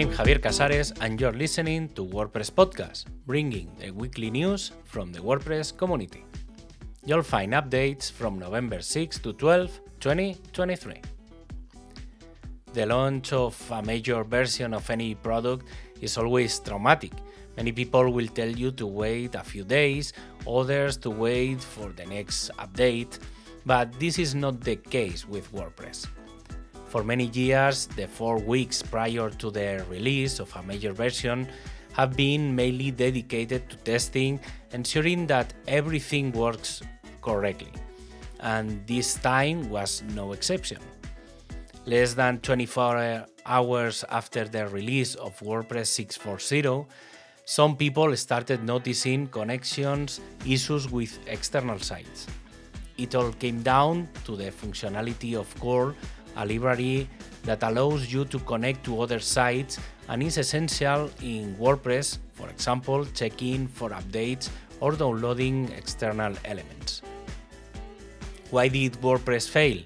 I'm Javier Casares, and you're listening to WordPress Podcast, bringing the weekly news from the WordPress community. You'll find updates from November 6 to 12, 2023. The launch of a major version of any product is always traumatic. Many people will tell you to wait a few days, others to wait for the next update, but this is not the case with WordPress. For many years, the four weeks prior to the release of a major version have been mainly dedicated to testing, ensuring that everything works correctly. And this time was no exception. Less than 24 uh, hours after the release of WordPress 6.4.0, some people started noticing connections issues with external sites. It all came down to the functionality of Curl a library that allows you to connect to other sites and is essential in WordPress, for example, checking for updates or downloading external elements. Why did WordPress fail?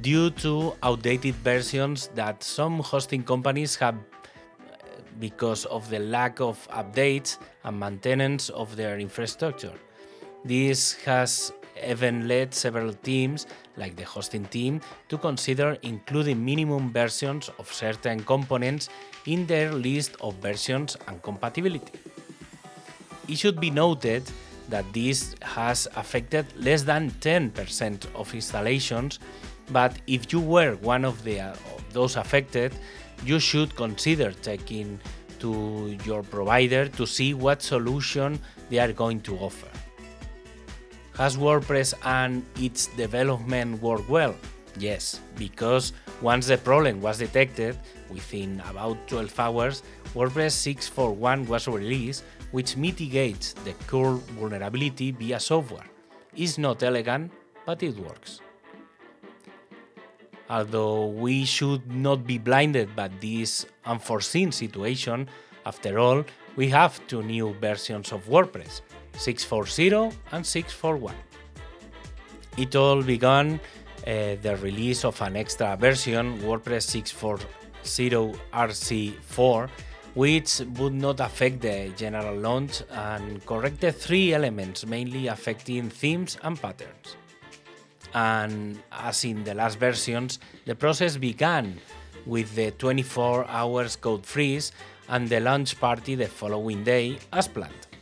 Due to outdated versions that some hosting companies have because of the lack of updates and maintenance of their infrastructure. This has even led several teams, like the hosting team, to consider including minimum versions of certain components in their list of versions and compatibility. It should be noted that this has affected less than 10% of installations, but if you were one of, the, of those affected, you should consider checking to your provider to see what solution they are going to offer. Has WordPress and its development worked well? Yes, because once the problem was detected, within about 12 hours, WordPress 6.4.1 was released, which mitigates the core vulnerability via software. It's not elegant, but it works. Although we should not be blinded by this unforeseen situation, after all, we have two new versions of WordPress 640 and 641. It all began uh, the release of an extra version, WordPress 640 RC4, which would not affect the general launch and corrected three elements mainly affecting themes and patterns. And as in the last versions, the process began with the 24 hours code freeze and the launch party the following day as planned.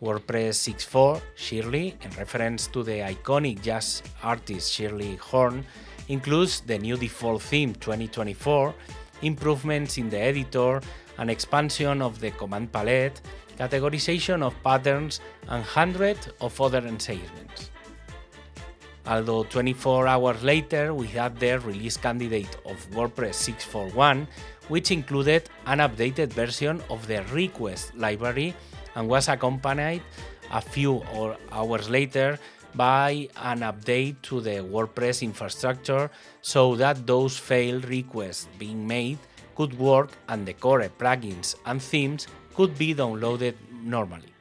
WordPress 6.4, Shirley, in reference to the iconic jazz artist Shirley Horn, includes the new default theme 2024, improvements in the editor, an expansion of the command palette, categorization of patterns, and hundreds of other enhancements. Although 24 hours later, we had the release candidate of WordPress 6.4.1, which included an updated version of the request library and was accompanied a few hours later by an update to the WordPress infrastructure so that those failed requests being made could work and the core plugins and themes could be downloaded normally.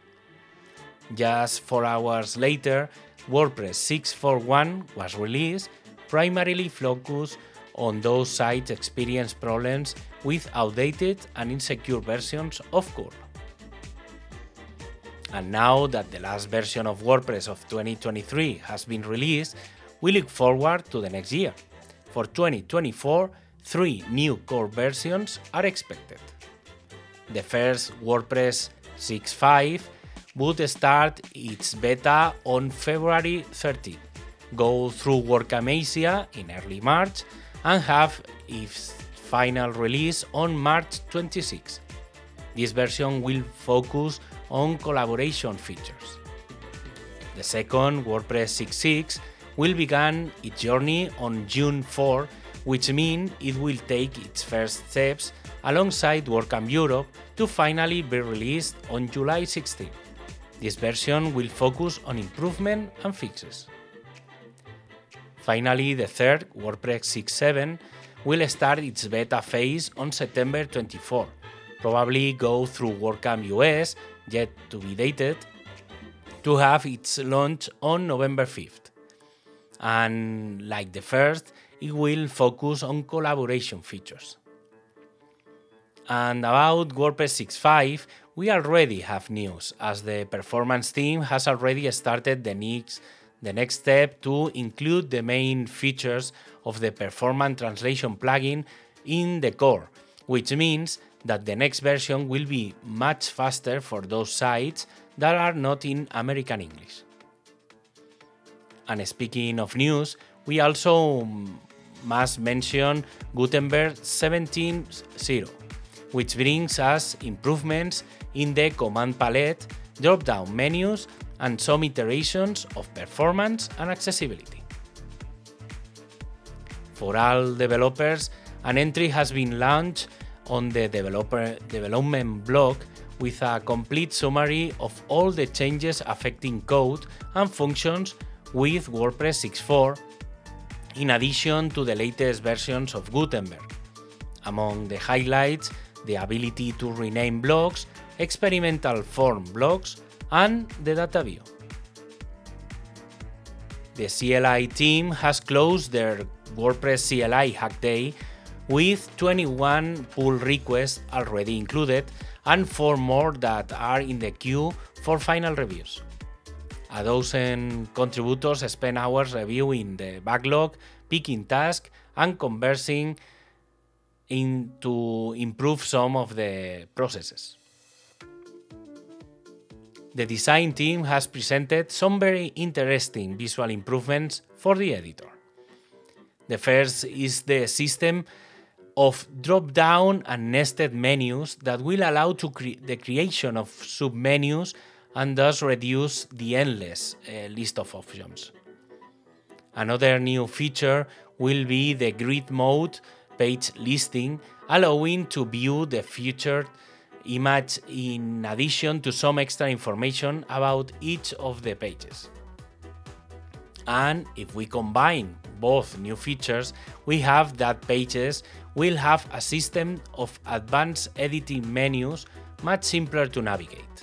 Just four hours later, WordPress 6.4.1 was released, primarily focused on those sites experience problems with outdated and insecure versions of Curl. And now that the last version of WordPress of 2023 has been released, we look forward to the next year. For 2024, three new core versions are expected. The first, WordPress 6.5, would start its beta on February 13, go through WordCamp Asia in early March, and have its final release on March 26. This version will focus on collaboration features. The second, WordPress 6.6, will begin its journey on June 4, which means it will take its first steps alongside WordCamp Europe to finally be released on July 16. This version will focus on improvement and fixes. Finally, the third, WordPress 6.7, will start its beta phase on September 24, probably go through WordCamp US yet to be dated, to have its launch on November 5th. And like the first, it will focus on collaboration features. And about WordPress 6.5, we already have news, as the performance team has already started the next, the next step to include the main features of the performance translation plugin in the core, which means that the next version will be much faster for those sites that are not in American English. And speaking of news, we also must mention Gutenberg 17.0, which brings us improvements in the command palette, drop down menus, and some iterations of performance and accessibility. For all developers, an entry has been launched on the developer development blog with a complete summary of all the changes affecting code and functions with WordPress 6.4, in addition to the latest versions of Gutenberg. Among the highlights, the ability to rename blocks, experimental form blocks, and the data view. The CLI team has closed their WordPress CLI Hack Day with 21 pull requests already included and 4 more that are in the queue for final reviews. A dozen contributors spend hours reviewing the backlog, picking tasks, and conversing in to improve some of the processes. The design team has presented some very interesting visual improvements for the editor. The first is the system of drop-down and nested menus that will allow to cre the creation of submenus and thus reduce the endless uh, list of options. Another new feature will be the grid mode page listing, allowing to view the featured image in addition to some extra information about each of the pages. And if we combine both new features, we have that pages will have a system of advanced editing menus much simpler to navigate.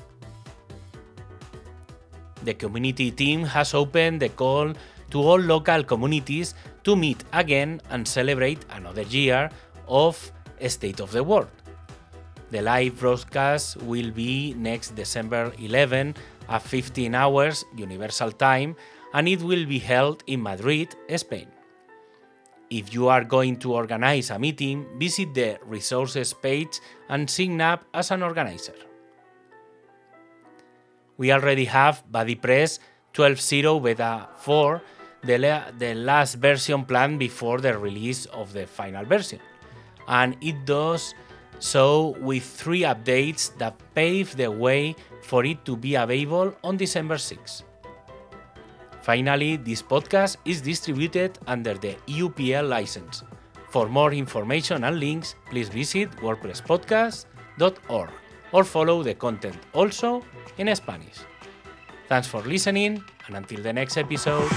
The community team has opened the call to all local communities to meet again and celebrate another year of State of the Word. The live broadcast will be next December 11 at 15 hours Universal Time and it will be held in Madrid, Spain. If you are going to organize a meeting, visit the resources page and sign up as an organizer. We already have BuddyPress 12.0 Beta 4, the, la the last version planned before the release of the final version, and it does so with three updates that pave the way for it to be available on December 6. Finally, this podcast is distributed under the EUPL license. For more information and links, please visit wordpresspodcast.org or follow the content also in Spanish. Thanks for listening, and until the next episode.